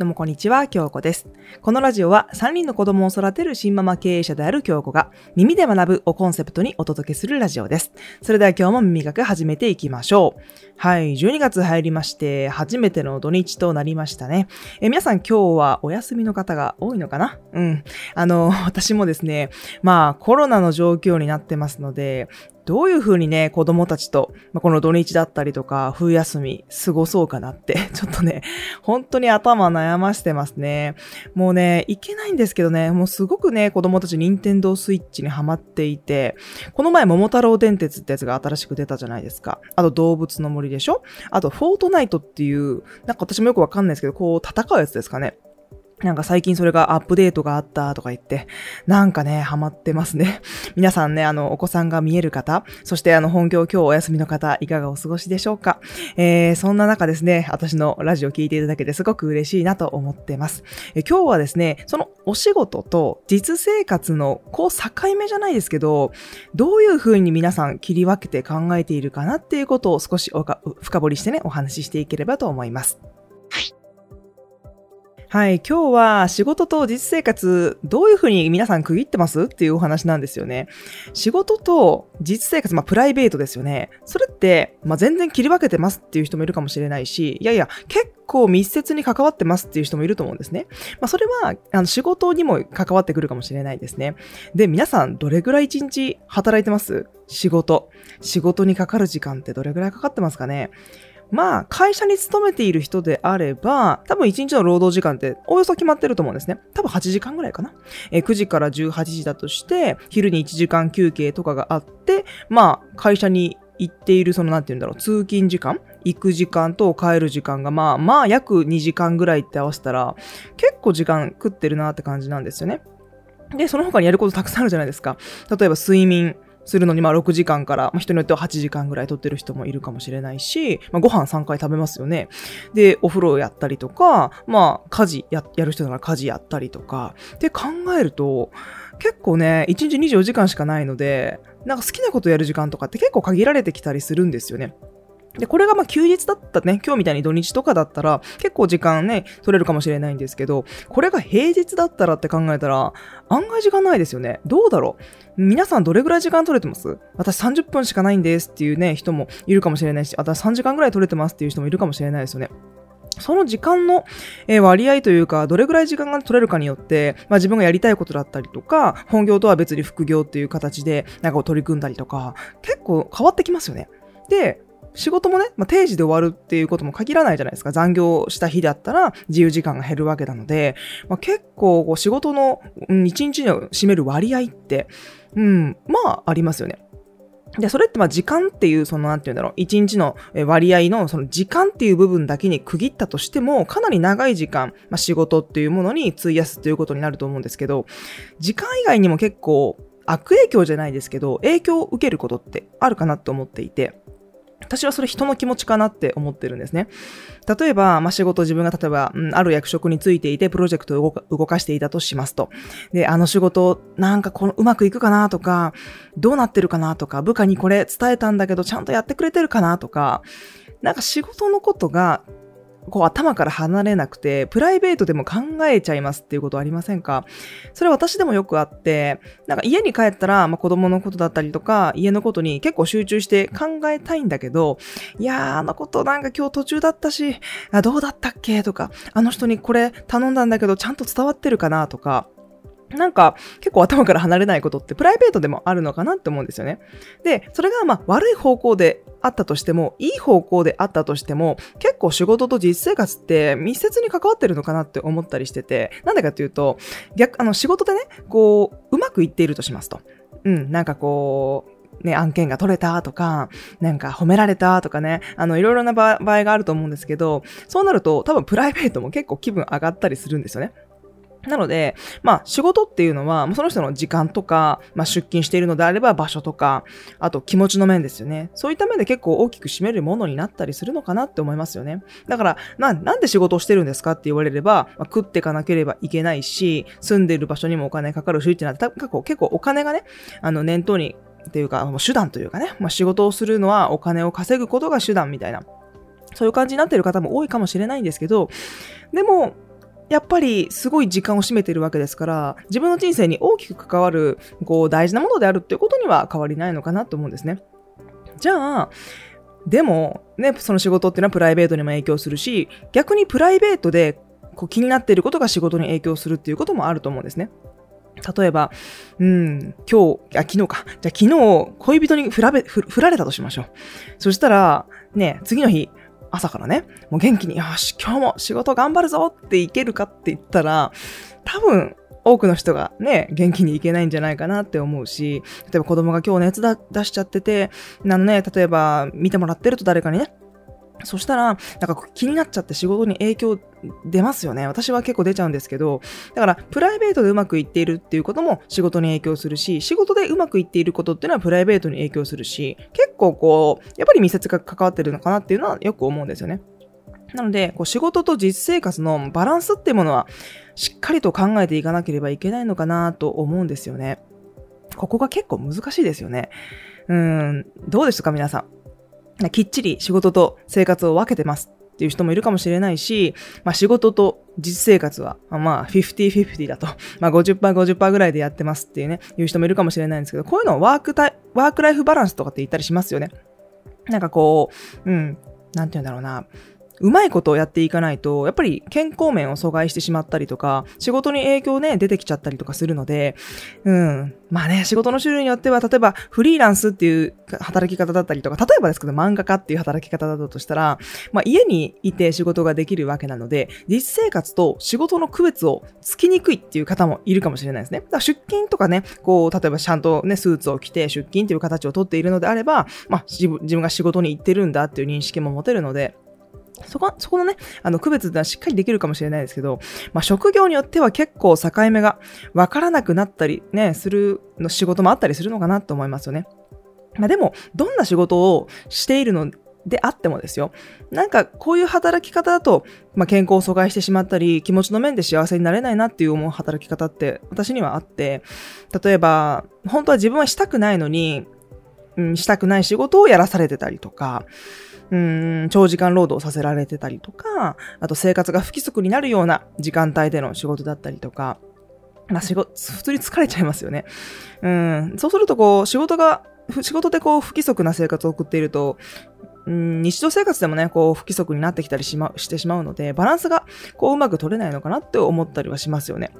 どうもこんにちは、京子です。このラジオは3人の子供を育てる新ママ経営者である京子が耳で学ぶをコンセプトにお届けするラジオです。それでは今日も耳学始めていきましょう。はい、12月入りまして初めての土日となりましたね。え皆さん今日はお休みの方が多いのかな？うん。あの、私もですね、まあコロナの状況になってますので、どういう風にね、子供たちと、まあ、この土日だったりとか、冬休み過ごそうかなって、ちょっとね、本当に頭悩ましてますね。もうね、いけないんですけどね、もうすごくね、子供たち任天堂スイッチにハマっていて、この前桃太郎電鉄ってやつが新しく出たじゃないですか。あと動物の森でしょ？あとフォートナイトっていう、なんか私もよくわかんないですけど、こう戦うやつですかね。なんか最近それがアップデートがあったとか言って、なんかね、ハマってますね。皆さんね、あの、お子さんが見える方、そしてあの、本業今日お休みの方、いかがお過ごしでしょうか？えー、そんな中ですね、私のラジオ聞いていただけてすごく嬉しいなと思ってます。え今日はですね、そのお仕事と実生活のこう境目じゃないですけど、どういう風に皆さん切り分けて考えているかなっていうことを少し深掘りしてね、お話ししていければと思います。はい、はい今日は仕事と実生活、どういうふうに皆さん区切ってますっていうお話なんですよね。仕事と実生活、まあプライベートですよね。それって、まあ全然切り分けてますっていう人もいるかもしれないし、いやいや、結構密接に関わってますっていう人もいると思うんですね。まあそれは、あの仕事にも関わってくるかもしれないですね。で、皆さんどれぐらい一日働いてます？仕事。仕事にかかる時間ってどれぐらいかかってますかね？まあ、会社に勤めている人であれば、多分1日の労働時間っておよそ決まってると思うんですね。多分8時間ぐらいかな。えー、9時から18時だとして、昼に1時間休憩とかがあって、まあ、会社に行っている、その、なんて言うんだろう、通勤時間行く時間と帰る時間が、まあ、まあ、約2時間ぐらいって合わせたら、結構時間食ってるなって感じなんですよね。で、その他にやることたくさんあるじゃないですか。例えば睡眠、するのにまあ6時間から、まあ、人によっては8時間ぐらい撮ってる人もいるかもしれないし、まあ、ご飯3回食べますよね。で、お風呂やったりとか、まあ家事ややる人なら家事やったりとか、って考えると、結構ね、1日24時間しかないので、なんか好きなことやる時間とかって結構限られてきたりするんですよね。で、これがまあ休日だったね、今日みたいに土日とかだったら結構時間ね、取れるかもしれないんですけど、これが平日だったらって考えたら案外時間ないですよね。どうだろう皆さんどれぐらい時間取れてます？私30分しかないんですっていうね、人もいるかもしれないし、私3時間ぐらい取れてますっていう人もいるかもしれないですよね。その時間の割合というか、どれぐらい時間が取れるかによって、まあ、自分がやりたいことだったりとか、本業とは別に副業っていう形でなんかを取り組んだりとか、結構変わってきますよね。で、仕事もね、まあ、定時で終わるっていうことも限らないじゃないですか。残業した日だったら自由時間が減るわけなので、まあ、結構こう仕事の一日に占める割合って、うん、まあありますよね。で、それってまあ時間っていう、そのなんて言うんだろう、一日の割合のその時間っていう部分だけに区切ったとしても、かなり長い時間、まあ仕事っていうものに費やすということになると思うんですけど、時間以外にも結構悪影響じゃないですけど、影響を受けることってあるかなと思っていて、私はそれ人の気持ちかなって思ってるんですね。例えば、まあ、仕事自分が例えば、うん、ある役職についていてプロジェクトを動かしていたとしますと。で、あの仕事、なんかこのうまくいくかなとか、どうなってるかなとか、部下にこれ伝えたんだけどちゃんとやってくれてるかなとか、なんか仕事のことがこう頭から離れなくて、プライベートでも考えちゃいますっていうことありませんか？それ私でもよくあって、なんか家に帰ったら、まあ、子供のことだったりとか、家のことに結構集中して考えたいんだけど、いやー、あのことなんか今日途中だったし、あどうだったっけ？とか、あの人にこれ頼んだんだけどちゃんと伝わってるかな？とか、なんか結構頭から離れないことってプライベートでもあるのかなって思うんですよね。で、それがまあ悪い方向であったとしても、いい方向であったとしても、結構仕事と実生活って密接に関わってるのかなって思ったりしてて、なんでかっていうと、逆、あの仕事でね、こう、うまくいっているとしますと。うん、なんかこう、ね、案件が取れたとか、なんか褒められたとかね、あの、いろいろな場合があると思うんですけど、そうなると多分プライベートも結構気分上がったりするんですよね。なので、まあ仕事っていうのは、その人の時間とか、まあ出勤しているのであれば場所とか、あと気持ちの面ですよね。そういった面で結構大きく占めるものになったりするのかなって思いますよね。だから、な、なんで仕事をしてるんですかって言われれば、まあ、食っていかなければいけないし、住んでいる場所にもお金かかるしってなって、結構、結構お金がね、あの念頭に、っていうか、手段というかね、まあ仕事をするのはお金を稼ぐことが手段みたいな、そういう感じになってる方も多いかもしれないんですけど、でも、やっぱりすごい時間を占めてるわけですから、自分の人生に大きく関わる、こう、大事なものであるっていうことには変わりないのかなと思うんですね。じゃあ、でも、ね、その仕事っていうのはプライベートにも影響するし、逆にプライベートでこう気になっていることが仕事に影響するっていうこともあると思うんですね。例えば、うん、今日、あ、昨日か。じゃあ昨日、恋人に振らべ振られたとしましょう。そしたら、ね、次の日、朝からね、もう元気に、よし、今日も仕事頑張るぞっていけるかって言ったら、多分、多くの人がね、元気にいけないんじゃないかなって思うし、例えば子供が今日熱出しちゃってて、あのね、例えば見てもらってると誰かにね、そしたら、なんか気になっちゃって仕事に影響出ますよね。私は結構出ちゃうんですけど、だからプライベートでうまくいっているっていうことも仕事に影響するし、仕事でうまくいっていることっていうのはプライベートに影響するし、結構こう、やっぱり密接が関わってるのかなっていうのはよく思うんですよね。なので、こう仕事と実生活のバランスっていうものは、しっかりと考えていかなければいけないのかなと思うんですよね。ここが結構難しいですよね。うん、どうですか皆さん？きっちり仕事と生活を分けてますっていう人もいるかもしれないし、まあ仕事と実生活は、まあ50-50だと、まあ50%、50%ぐらいでやってますっていうね、いう人もいるかもしれないんですけど、こういうのをワークタイ、ワークライフバランスとかって言ったりしますよね。なんかこう、うん、なんて言うんだろうな。うまいことをやっていかないと、やっぱり健康面を阻害してしまったりとか、仕事に影響ね、出てきちゃったりとかするので、うん。まあね、仕事の種類によっては、例えばフリーランスっていう働き方だったりとか、例えばですけど漫画家っていう働き方だとしたら、まあ家にいて仕事ができるわけなので、実生活と仕事の区別をつきにくいっていう方もいるかもしれないですね。だから出勤とかね、こう、例えばちゃんとね、スーツを着て出勤っていう形をとっているのであれば、まあ自分が仕事に行ってるんだっていう認識も持てるので、そこ、そこのね、あの、区別ってのはしっかりできるかもしれないですけど、まあ、職業によっては結構境目が分からなくなったりね、するの仕事もあったりするのかなと思いますよね。まあ、でも、どんな仕事をしているのであってもですよ。なんか、こういう働き方だと、まあ、健康を阻害してしまったり、気持ちの面で幸せになれないなっていう思う働き方って私にはあって、例えば、本当は自分はしたくないのに、うん、したくない仕事をやらされてたりとか、うん、長時間労働させられてたりとか、あと生活が不規則になるような時間帯での仕事だったりとか、まあ仕事、普通に疲れちゃいますよね。うん、そうするとこう、仕事が、仕事でこう不規則な生活を送っていると、うん、日常生活でもね、こう不規則になってきたりしま、してしまうので、バランスがこううまく取れないのかなって思ったりはしますよね。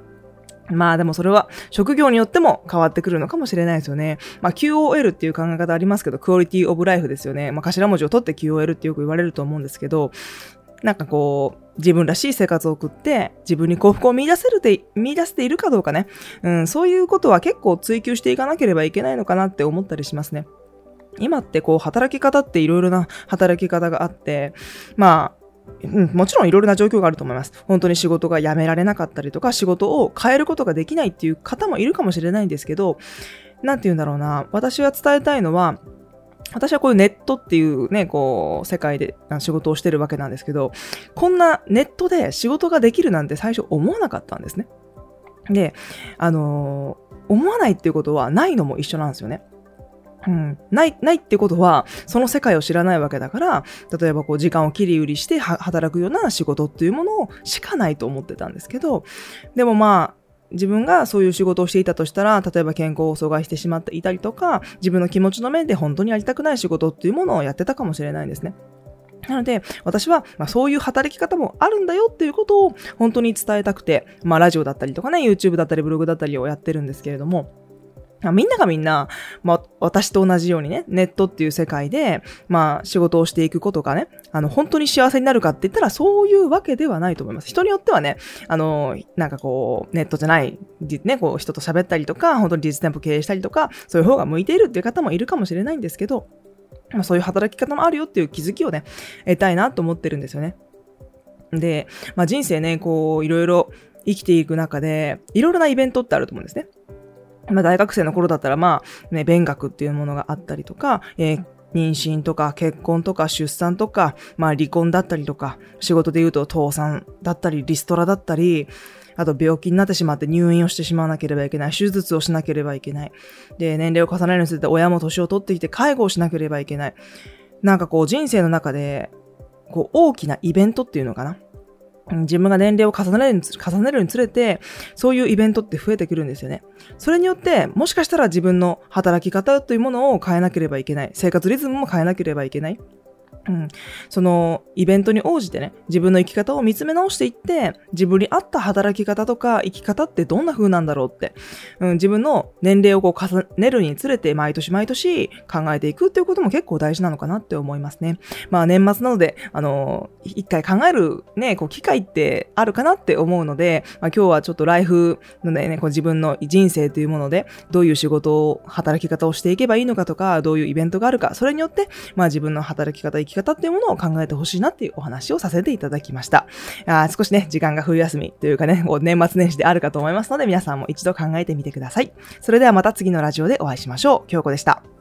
まあでもそれは職業によっても変わってくるのかもしれないですよね。まあ QOL っていう考え方ありますけど、クオリティオブライフですよね。まあ頭文字を取って QOL ってよく言われると思うんですけど、なんかこう、自分らしい生活を送って、自分に幸福を見出せるて、見出せているかどうかね。うん、そういうことは結構追求していかなければいけないのかなって思ったりしますね。今ってこう、働き方っていろいろな働き方があって、まあ、うん、もちろんいろいろな状況があると思います。本当に仕事が辞められなかったりとか、仕事を変えることができないっていう方もいるかもしれないんですけど、なんて言うんだろうな。私は伝えたいのは、私はこういうネットっていうね、こう、世界で仕事をしてるわけなんですけど、こんなネットで仕事ができるなんて最初思わなかったんですね。で、あのー、思わないっていうことはないのも一緒なんですよね。うん、ない、ないってことは、その世界を知らないわけだから、例えばこう時間を切り売りして働くような仕事っていうものをしかないと思ってたんですけど、でもまあ、自分がそういう仕事をしていたとしたら、例えば健康を阻害してしまっていたりとか、自分の気持ちの面で本当にやりたくない仕事っていうものをやってたかもしれないんですね。なので、私は、まあ、そういう働き方もあるんだよっていうことを本当に伝えたくて、まあ、ラジオだったりとかね、YouTube だったりブログだったりをやってるんですけれども、みんながみんな、まあ、私と同じようにね、ネットっていう世界で、まあ、仕事をしていくことがね、あの、本当に幸せになるかって言ったら、そういうわけではないと思います。人によってはね、あの、なんかこう、ネットじゃない、ね、こう、人と喋ったりとか、本当に実店舗経営したりとか、そういう方が向いているっていう方もいるかもしれないんですけど、まあ、そういう働き方もあるよっていう気づきをね、得たいなと思ってるんですよね。で、まあ、人生ね、こう、いろいろ生きていく中で、いろいろなイベントってあると思うんですね。まあ、大学生の頃だったら、まあ、ね、勉学っていうものがあったりとか、えー妊娠とか結婚とか出産とか、まあ離婚だったりとか、仕事で言うと倒産だったり、リストラだったり、あと病気になってしまって入院をしてしまわなければいけない。手術をしなければいけない。で、年齢を重ねるにつれて親も年を取ってきて介護をしなければいけない。なんかこう人生の中で、こう大きなイベントっていうのかな。自分が年齢を重ねるにつ重ねるにつれて、そういうイベントって増えてくるんですよね。それによって、もしかしたら自分の働き方というものを変えなければいけない。生活リズムも変えなければいけない。うん、そのイベントに応じてね、自分の生き方を見つめ直していって、自分に合った働き方とか生き方ってどんな風なんだろうって、うん、自分の年齢をこう重ねるにつれて毎年毎年考えていくっていうことも結構大事なのかなって思いますね。まあ年末なので、あの、一回考えるね、こう機会ってあるかなって思うので、まあ、今日はちょっとライフのね、こう自分の人生というもので、どういう仕事を、働き方をしていけばいいのかとか、どういうイベントがあるか、それによって、まあ自分の働き方、生き方っていうものを考えてほしいなっていうお話をさせていただきました。あ少しね、時間が冬休みというかね、こう年末年始であるかと思いますので、皆さんも一度考えてみてください。それではまた次のラジオでお会いしましょう。京子でした。